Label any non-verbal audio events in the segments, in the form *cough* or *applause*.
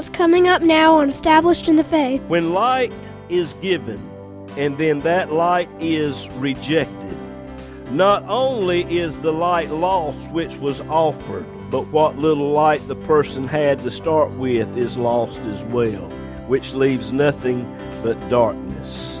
what's coming up now on Established in the Faith. When light is given and then that light is rejected, not only is the light lost which was offered, but what little light the person had to start with is lost as well, which leaves nothing but darkness.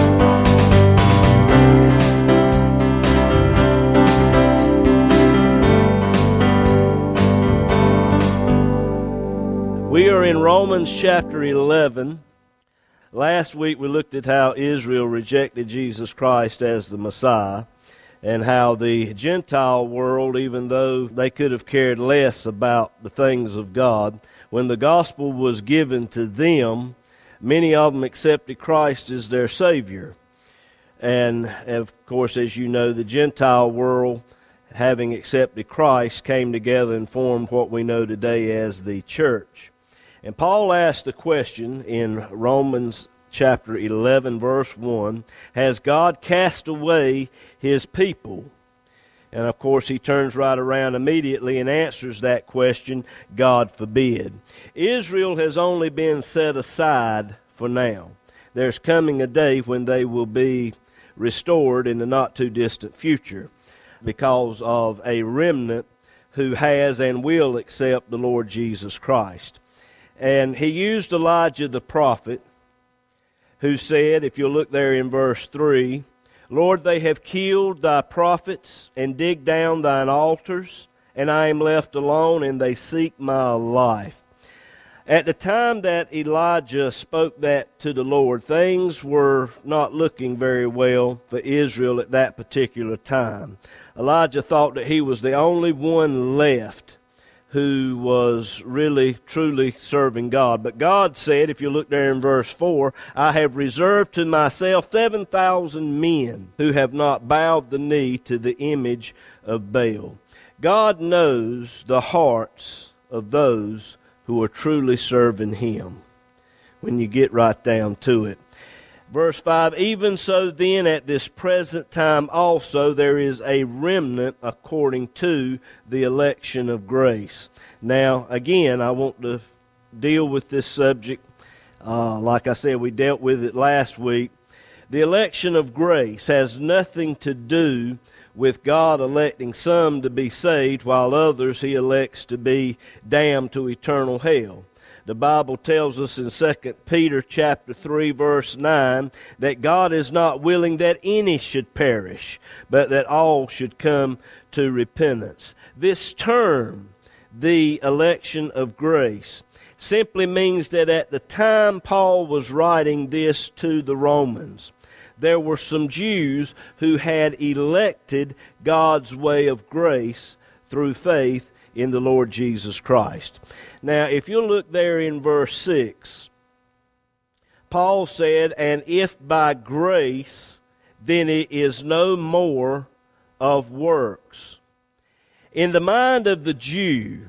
We are in Romans chapter 11. Last week we looked at how Israel rejected Jesus Christ as the Messiah and how the Gentile world, even though they could have cared less about the things of God, when the gospel was given to them, many of them accepted Christ as their Savior. And of course, as you know, the Gentile world, having accepted Christ, came together and formed what we know today as the church. And Paul asked the question in Romans chapter 11, verse 1 Has God cast away his people? And of course, he turns right around immediately and answers that question God forbid. Israel has only been set aside for now. There's coming a day when they will be restored in the not too distant future because of a remnant who has and will accept the Lord Jesus Christ. And he used Elijah the prophet, who said, if you'll look there in verse 3, Lord, they have killed thy prophets and digged down thine altars, and I am left alone, and they seek my life. At the time that Elijah spoke that to the Lord, things were not looking very well for Israel at that particular time. Elijah thought that he was the only one left who was really, truly serving God. But God said, if you look there in verse 4, I have reserved to myself 7,000 men who have not bowed the knee to the image of Baal. God knows the hearts of those who are truly serving Him when you get right down to it. Verse 5 Even so, then, at this present time also, there is a remnant according to the election of grace. Now, again, I want to deal with this subject. Uh, like I said, we dealt with it last week. The election of grace has nothing to do with God electing some to be saved while others he elects to be damned to eternal hell. The Bible tells us in 2 Peter chapter 3 verse 9 that God is not willing that any should perish, but that all should come to repentance. This term, the election of grace, simply means that at the time Paul was writing this to the Romans, there were some Jews who had elected God's way of grace through faith in the Lord Jesus Christ. Now, if you look there in verse 6, Paul said, And if by grace, then it is no more of works. In the mind of the Jew,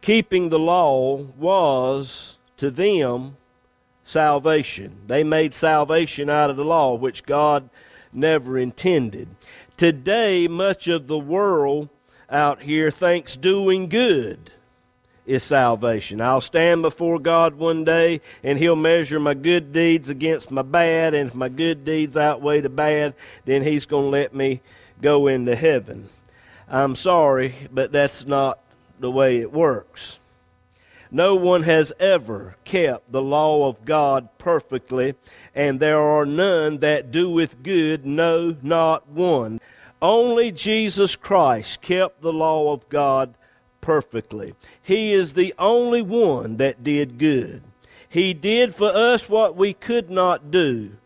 keeping the law was to them salvation. They made salvation out of the law, which God never intended. Today, much of the world out here thinks doing good is salvation. I'll stand before God one day and He'll measure my good deeds against my bad, and if my good deeds outweigh the bad, then He's going to let me go into heaven. I'm sorry, but that's not the way it works. No one has ever kept the law of God perfectly, and there are none that doeth good, no, not one. Only Jesus Christ kept the law of God perfectly. He is the only one that did good. He did for us what we could not do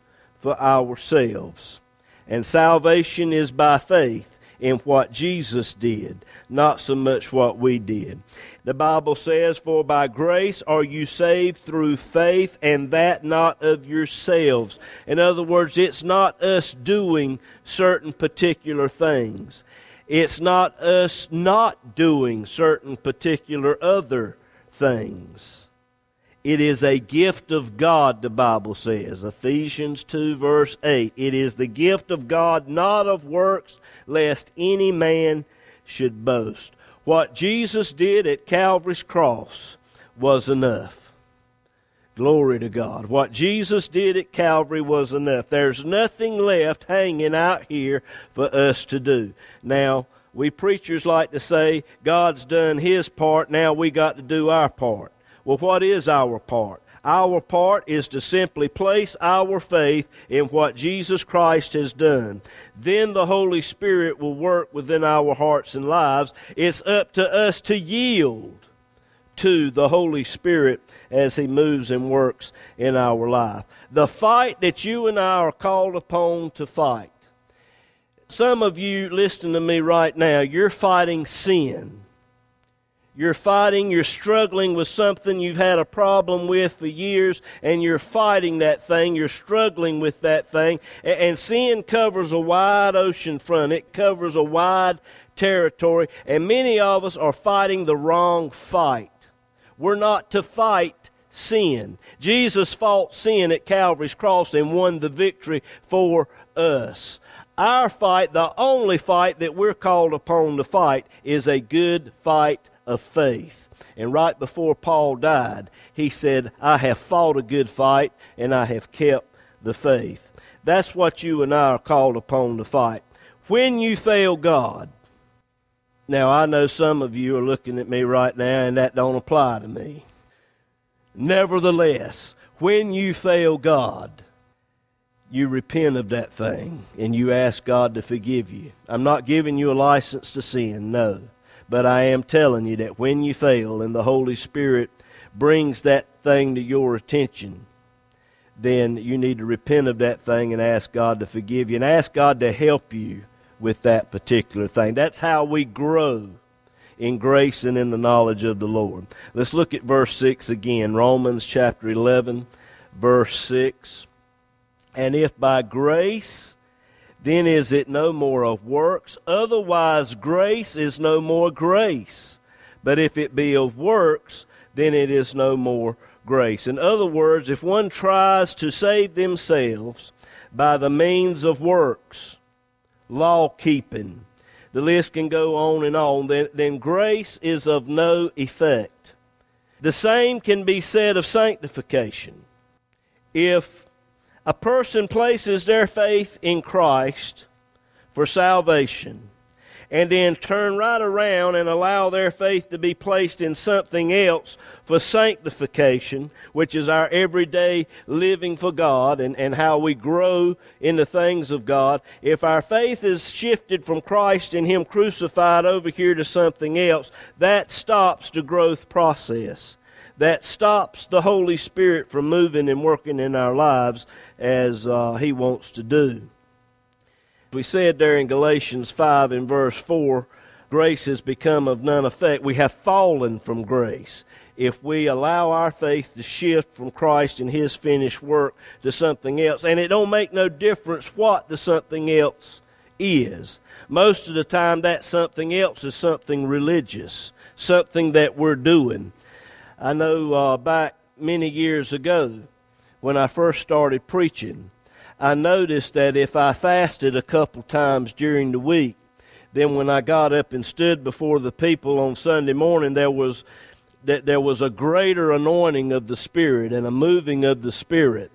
for ourselves. And salvation is by faith in what Jesus did, not so much what we did. The Bible says, For by grace are you saved through faith, and that not of yourselves. In other words, it's not us doing certain particular things. It's not us not doing certain particular other things. It is a gift of God, the Bible says. Ephesians 2, verse 8. It is the gift of God, not of works, lest any man should boast. What Jesus did at Calvary's cross was enough. Glory to God. What Jesus did at Calvary was enough. There's nothing left hanging out here for us to do. Now, we preachers like to say, God's done his part, now we got to do our part. Well, what is our part? Our part is to simply place our faith in what Jesus Christ has done. Then the Holy Spirit will work within our hearts and lives. It's up to us to yield to the Holy Spirit as He moves and works in our life. The fight that you and I are called upon to fight. Some of you listening to me right now, you're fighting sin you're fighting, you're struggling with something you've had a problem with for years, and you're fighting that thing, you're struggling with that thing. And sin covers a wide ocean front, it covers a wide territory, and many of us are fighting the wrong fight. We're not to fight sin. Jesus fought sin at Calvary's cross and won the victory for us. Our fight, the only fight that we're called upon to fight, is a good fight of faith. And right before Paul died, he said, I have fought a good fight and I have kept the faith. That's what you and I are called upon to fight. When you fail God, now I know some of you are looking at me right now and that don't apply to me. Nevertheless, when you fail God, you repent of that thing and you ask God to forgive you. I'm not giving you a license to sin, no. But I am telling you that when you fail and the Holy Spirit brings that thing to your attention, then you need to repent of that thing and ask God to forgive you and ask God to help you with that particular thing. That's how we grow in grace and in the knowledge of the Lord. Let's look at verse 6 again. Romans chapter 11, verse 6. And if by grace then is it no more of works. Otherwise, grace is no more grace. But if it be of works, then it is no more grace. In other words, if one tries to save themselves by the means of works, law keeping, the list can go on and on, then, then grace is of no effect. The same can be said of sanctification. If a person places their faith in Christ for salvation and then turn right around and allow their faith to be placed in something else for sanctification, which is our everyday living for God and, and how we grow in the things of God, if our faith is shifted from Christ and Him crucified over here to something else, that stops the growth process that stops the Holy Spirit from moving and working in our lives as uh, He wants to do. We said there in Galatians 5 in verse 4 grace has become of none effect. We have fallen from grace. If we allow our faith to shift from Christ and His finished work to something else, and it don't make no difference what the something else is. Most of the time, that something else is something religious, something that we're doing. I know uh, back many years ago when I first started preaching, I noticed that if I fasted a couple times during the week, then when I got up and stood before the people on Sunday morning, there was that there was a greater anointing of the Spirit and a moving of the Spirit.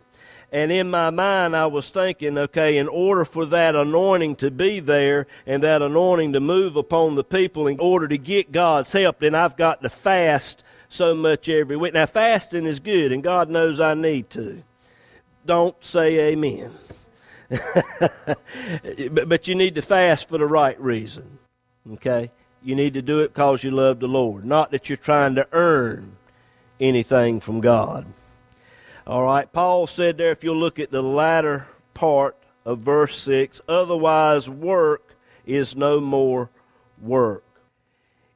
And in my mind, I was thinking, okay, in order for that anointing to be there and that anointing to move upon the people, in order to get God's help, then I've got to fast so much every week. Now, fasting is good, and God knows I need to. Don't say amen. *laughs* but, but you need to fast for the right reason. Okay? You need to do it because you love the Lord, not that you're trying to earn anything from God. All right, Paul said there, if you'll look at the latter part of verse 6, otherwise work is no more work.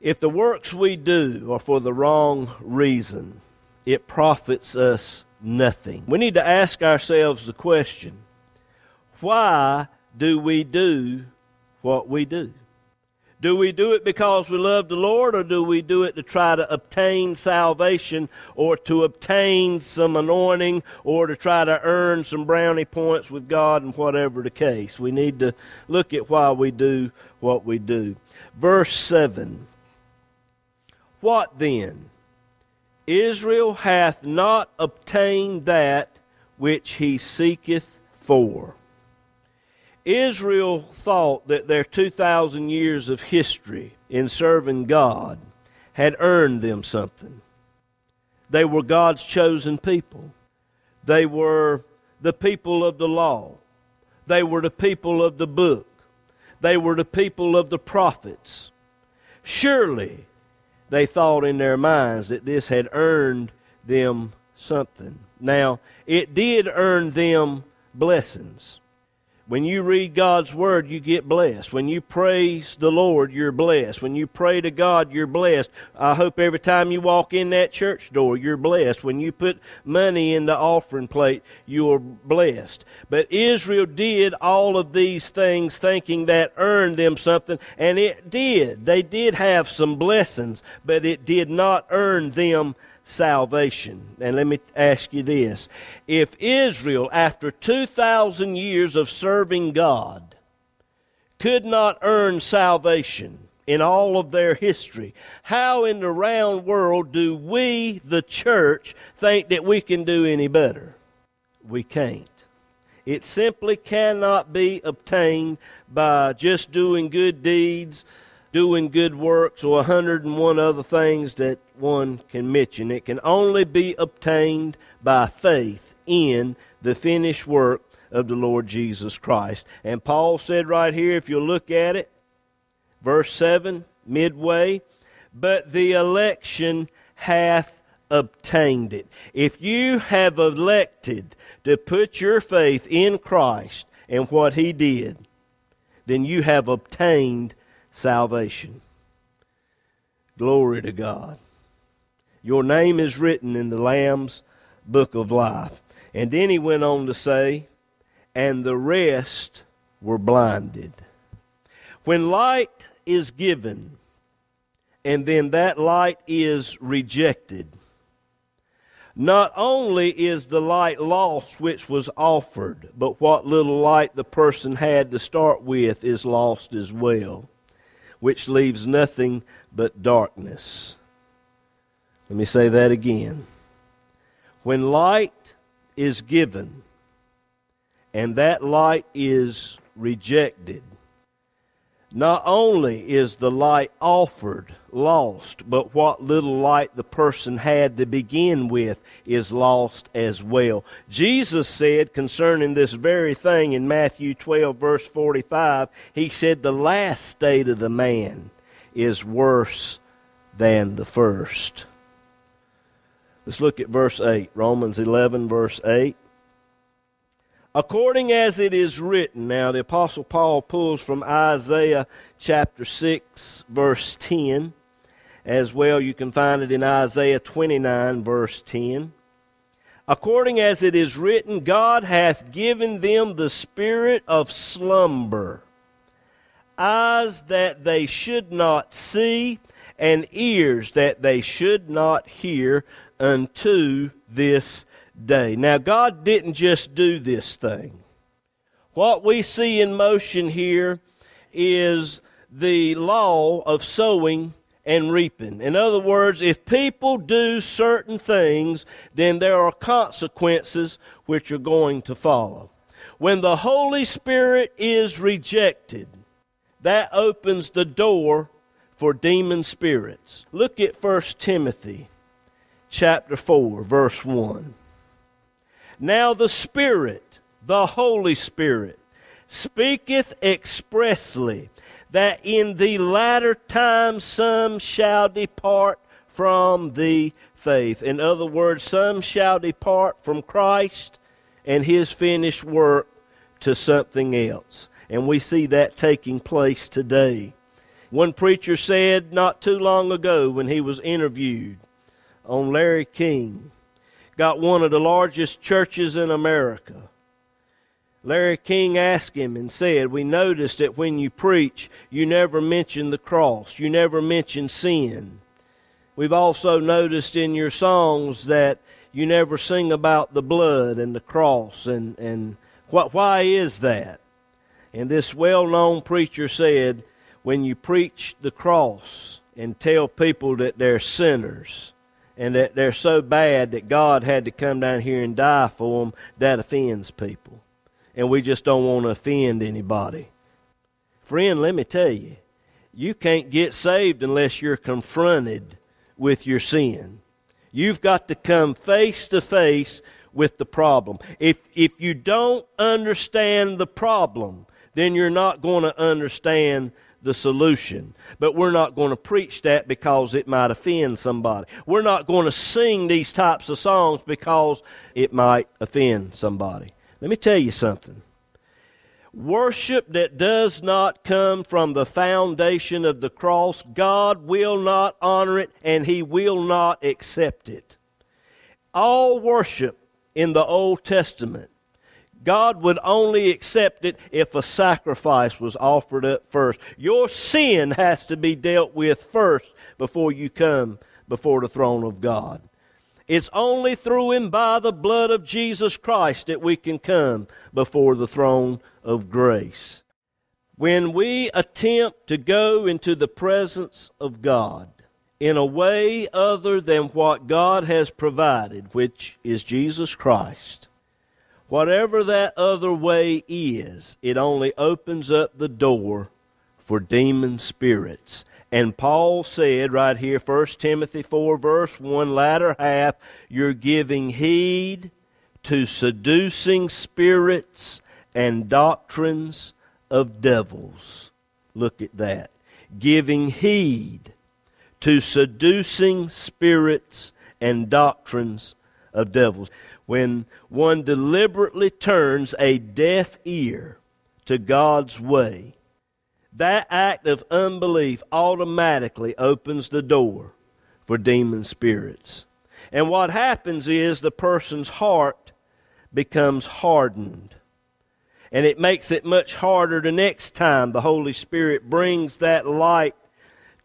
If the works we do are for the wrong reason, it profits us nothing. We need to ask ourselves the question why do we do what we do? Do we do it because we love the Lord, or do we do it to try to obtain salvation, or to obtain some anointing, or to try to earn some brownie points with God, and whatever the case? We need to look at why we do what we do. Verse 7 What then? Israel hath not obtained that which he seeketh for. Israel thought that their 2,000 years of history in serving God had earned them something. They were God's chosen people. They were the people of the law. They were the people of the book. They were the people of the prophets. Surely they thought in their minds that this had earned them something. Now, it did earn them blessings. When you read God's Word, you get blessed. When you praise the Lord, you're blessed. When you pray to God, you're blessed. I hope every time you walk in that church door, you're blessed. When you put money in the offering plate, you're blessed. But Israel did all of these things thinking that earned them something, and it did. They did have some blessings, but it did not earn them salvation. And let me ask you this. If Israel, after 2,000 years of serving God, could not earn salvation in all of their history, how in the round world do we, the church, think that we can do any better? We can't. It simply cannot be obtained by just doing good deeds, doing good works, or a hundred and one other things that one can mention. It can only be obtained by faith in the finished work of the Lord Jesus Christ. And Paul said right here, if you look at it, verse 7, midway, but the election hath obtained it. If you have elected to put your faith in Christ and what he did, then you have obtained salvation. Glory to God. Your name is written in the Lamb's book of life. And then he went on to say, and the rest were blinded. When light is given, and then that light is rejected, not only is the light lost which was offered, but what little light the person had to start with is lost as well, which leaves nothing but darkness. Let me say that again. When light is given and that light is rejected, not only is the light offered lost, but what little light the person had to begin with is lost as well. Jesus said concerning this very thing in Matthew 12, verse 45, He said, The last state of the man is worse than the first. Let's look at verse 8. Romans 11, verse 8. According as it is written, now the Apostle Paul pulls from Isaiah chapter 6, verse 10. As well, you can find it in Isaiah 29, verse 10. According as it is written, God hath given them the spirit of slumber, eyes that they should not see, and ears that they should not hear unto this day. Now, God didn't just do this thing. What we see in motion here is the law of sowing and reaping. In other words, if people do certain things, then there are consequences which are going to follow. When the Holy Spirit is rejected, that opens the door for demon spirits. Look at 1 Timothy chapter 4, verse 1. Now the Spirit, the Holy Spirit, speaketh expressly that in the latter times some shall depart from the faith. In other words, some shall depart from Christ and his finished work to something else. And we see that taking place today. One preacher said not too long ago when he was interviewed on Larry King, got one of the largest churches in America. Larry King asked him and said, We noticed that when you preach, you never mention the cross, you never mention sin. We've also noticed in your songs that you never sing about the blood and the cross and, and what, why is that? And this well known preacher said, when you preach the cross and tell people that they're sinners and that they're so bad that God had to come down here and die for them, that offends people. And we just don't want to offend anybody. Friend, let me tell you, you can't get saved unless you're confronted with your sin. You've got to come face to face with the problem. If, if you don't understand the problem, then you're not going to understand the solution. But we're not going to preach that because it might offend somebody. We're not going to sing these types of songs because it might offend somebody. Let me tell you something. Worship that does not come from the foundation of the cross, God will not honor it and He will not accept it. All worship in the Old Testament, God would only accept it if a sacrifice was offered up first. Your sin has to be dealt with first before you come before the throne of God. It's only through and by the blood of Jesus Christ that we can come before the throne of grace. When we attempt to go into the presence of God in a way other than what God has provided, which is Jesus Christ, whatever that other way is, it only opens up the door for demon spirits and Paul said right here, 1 Timothy 4, verse 1, latter half, you're giving heed to seducing spirits and doctrines of devils. Look at that. Giving heed to seducing spirits and doctrines of devils. When one deliberately turns a deaf ear to God's way, that act of unbelief automatically opens the door for demon spirits. And what happens is the person's heart becomes hardened. And it makes it much harder the next time the Holy Spirit brings that light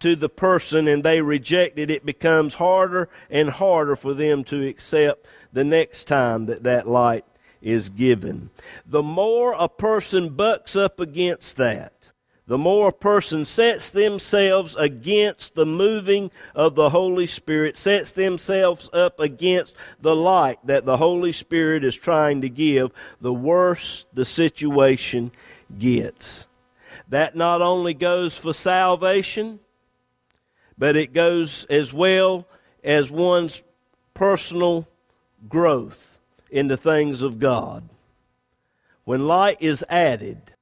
to the person and they reject it. It becomes harder and harder for them to accept the next time that that light is given. The more a person bucks up against that, the more a person sets themselves against the moving of the Holy Spirit, sets themselves up against the light that the Holy Spirit is trying to give, the worse the situation gets. That not only goes for salvation, but it goes as well as one's personal growth in the things of God. When light is added,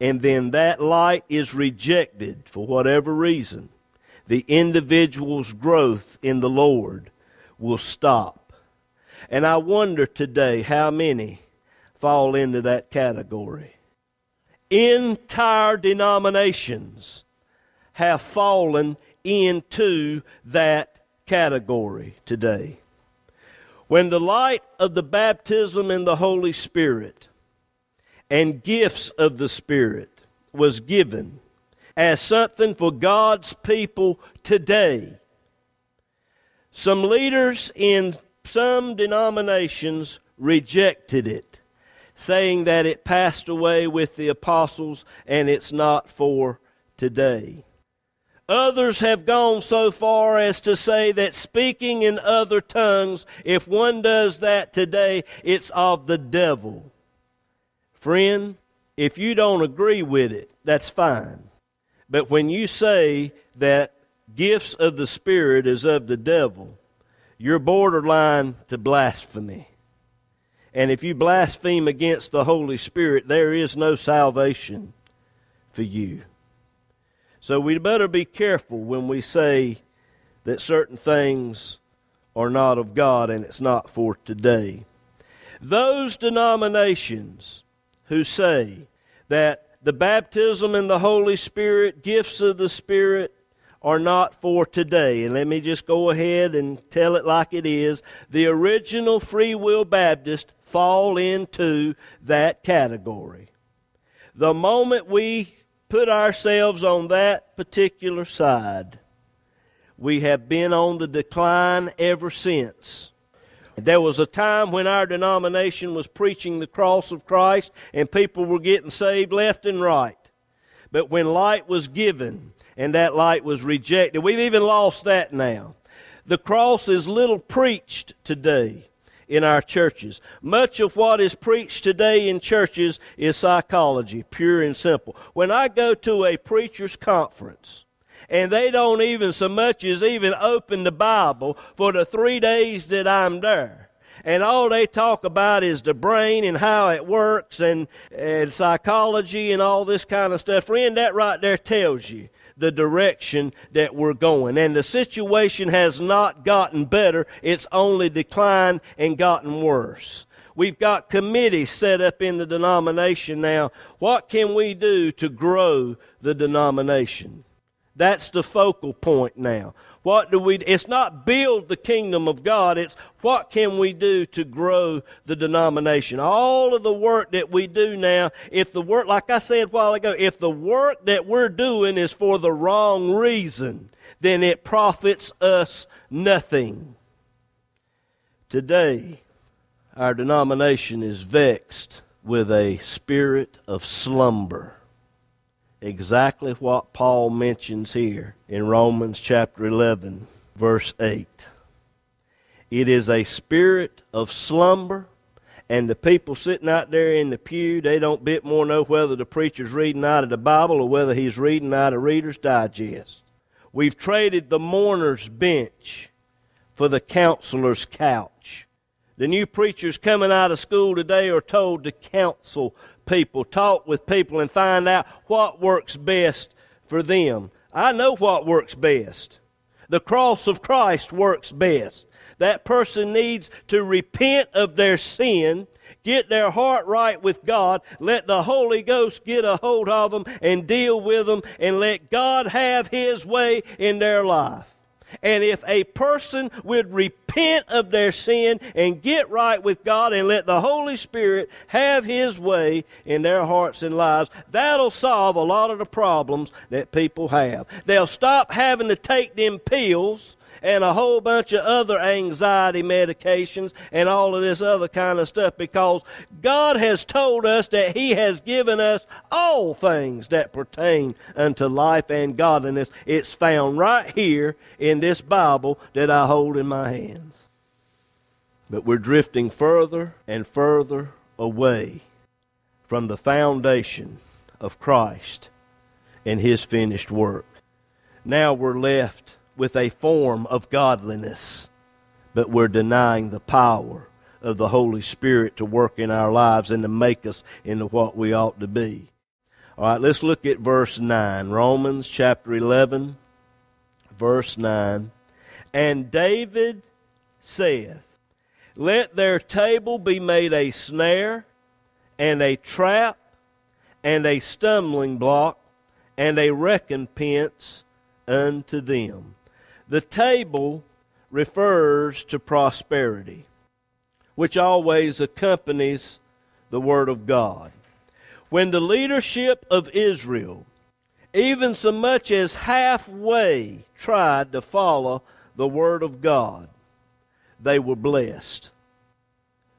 and then that light is rejected for whatever reason, the individual's growth in the Lord will stop. And I wonder today how many fall into that category. Entire denominations have fallen into that category today. When the light of the baptism in the Holy Spirit and gifts of the Spirit was given as something for God's people today. Some leaders in some denominations rejected it, saying that it passed away with the apostles and it's not for today. Others have gone so far as to say that speaking in other tongues, if one does that today, it's of the devil. Friend, if you don't agree with it, that's fine. But when you say that gifts of the Spirit is of the devil, you're borderline to blasphemy. And if you blaspheme against the Holy Spirit, there is no salvation for you. So we better be careful when we say that certain things are not of God and it's not for today. Those denominations who say that The baptism in the Holy Spirit, gifts of the Spirit, are not for today. And let me just go ahead and tell it like it is. The original Free Will Baptist fall into that category. The moment we put ourselves on that particular side, we have been on the decline ever since. There was a time when our denomination was preaching the cross of Christ and people were getting saved left and right. But when light was given and that light was rejected, we've even lost that now. The cross is little preached today in our churches. Much of what is preached today in churches is psychology, pure and simple. When I go to a preacher's conference, and they don't even so much as even open the Bible for the three days that I'm there. And all they talk about is the brain and how it works and, and psychology and all this kind of stuff. Friend, that right there tells you the direction that we're going. And the situation has not gotten better, it's only declined and gotten worse. We've got committees set up in the denomination now. What can we do to grow the denomination? That's the focal point now. What do we it's not build the kingdom of God, it's what can we do to grow the denomination? All of the work that we do now, if the work like I said a while ago, if the work that we're doing is for the wrong reason, then it profits us nothing. Today, our denomination is vexed with a spirit of slumber exactly what Paul mentions here in Romans chapter 11, verse 8. It is a spirit of slumber, and the people sitting out there in the pew, they don't bit more know whether the preacher's reading out of the Bible or whether he's reading out of Reader's Digest. We've traded the mourner's bench for the counselor's couch. The new preachers coming out of school today are told to counsel people, talk with people, and find out what works best for them. I know what works best. The cross of Christ works best. That person needs to repent of their sin, get their heart right with God, let the Holy Ghost get a hold of them and deal with them, and let God have His way in their life. And if a person would repent of their sin and get right with God and let the Holy Spirit have His way in their hearts and lives, that'll solve a lot of the problems that people have. They'll stop having to take them pills and a whole bunch of other anxiety medications and all of this other kind of stuff because God has told us that He has given us all things that pertain unto life and godliness. It's found right here in this Bible that I hold in my hands. But we're drifting further and further away from the foundation of Christ and His finished work. Now we're left with a form of godliness, but we're denying the power of the Holy Spirit to work in our lives and to make us into what we ought to be. All right, let's look at verse 9. Romans chapter 11, verse 9. And David saith, Let their table be made a snare, and a trap, and a stumbling block, and a recompense unto them. The table refers to prosperity, which always accompanies the Word of God. When the leadership of Israel, even so much as halfway, tried to follow the Word of God, they were blessed.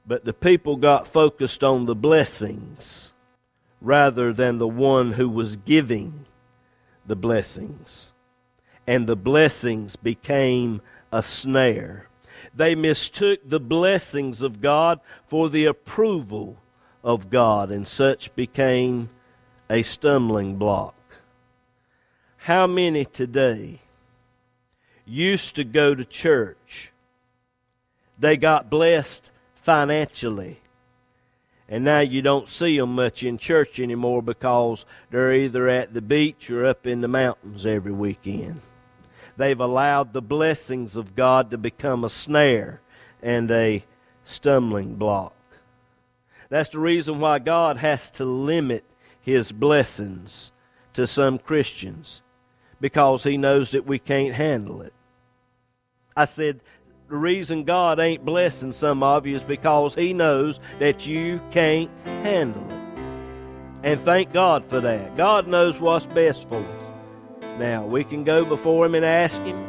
But the people got focused on the blessings rather than the one who was giving the blessings and the blessings became a snare. They mistook the blessings of God for the approval of God, and such became a stumbling block. How many today used to go to church? They got blessed financially. And now you don't see them much in church anymore because they're either at the beach or up in the mountains every weekend they've allowed the blessings of God to become a snare and a stumbling block. That's the reason why God has to limit his blessings to some Christians because he knows that we can't handle it. I said, the reason God ain't blessing some of you is because He knows that you can't handle it. And thank God for that. God knows what's best for us. Now, we can go before Him and ask Him,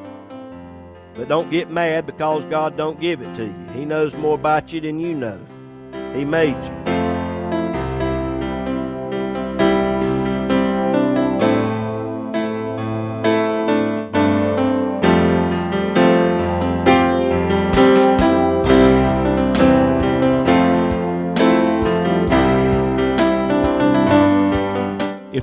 but don't get mad because God don't give it to you. He knows more about you than you know. He made you.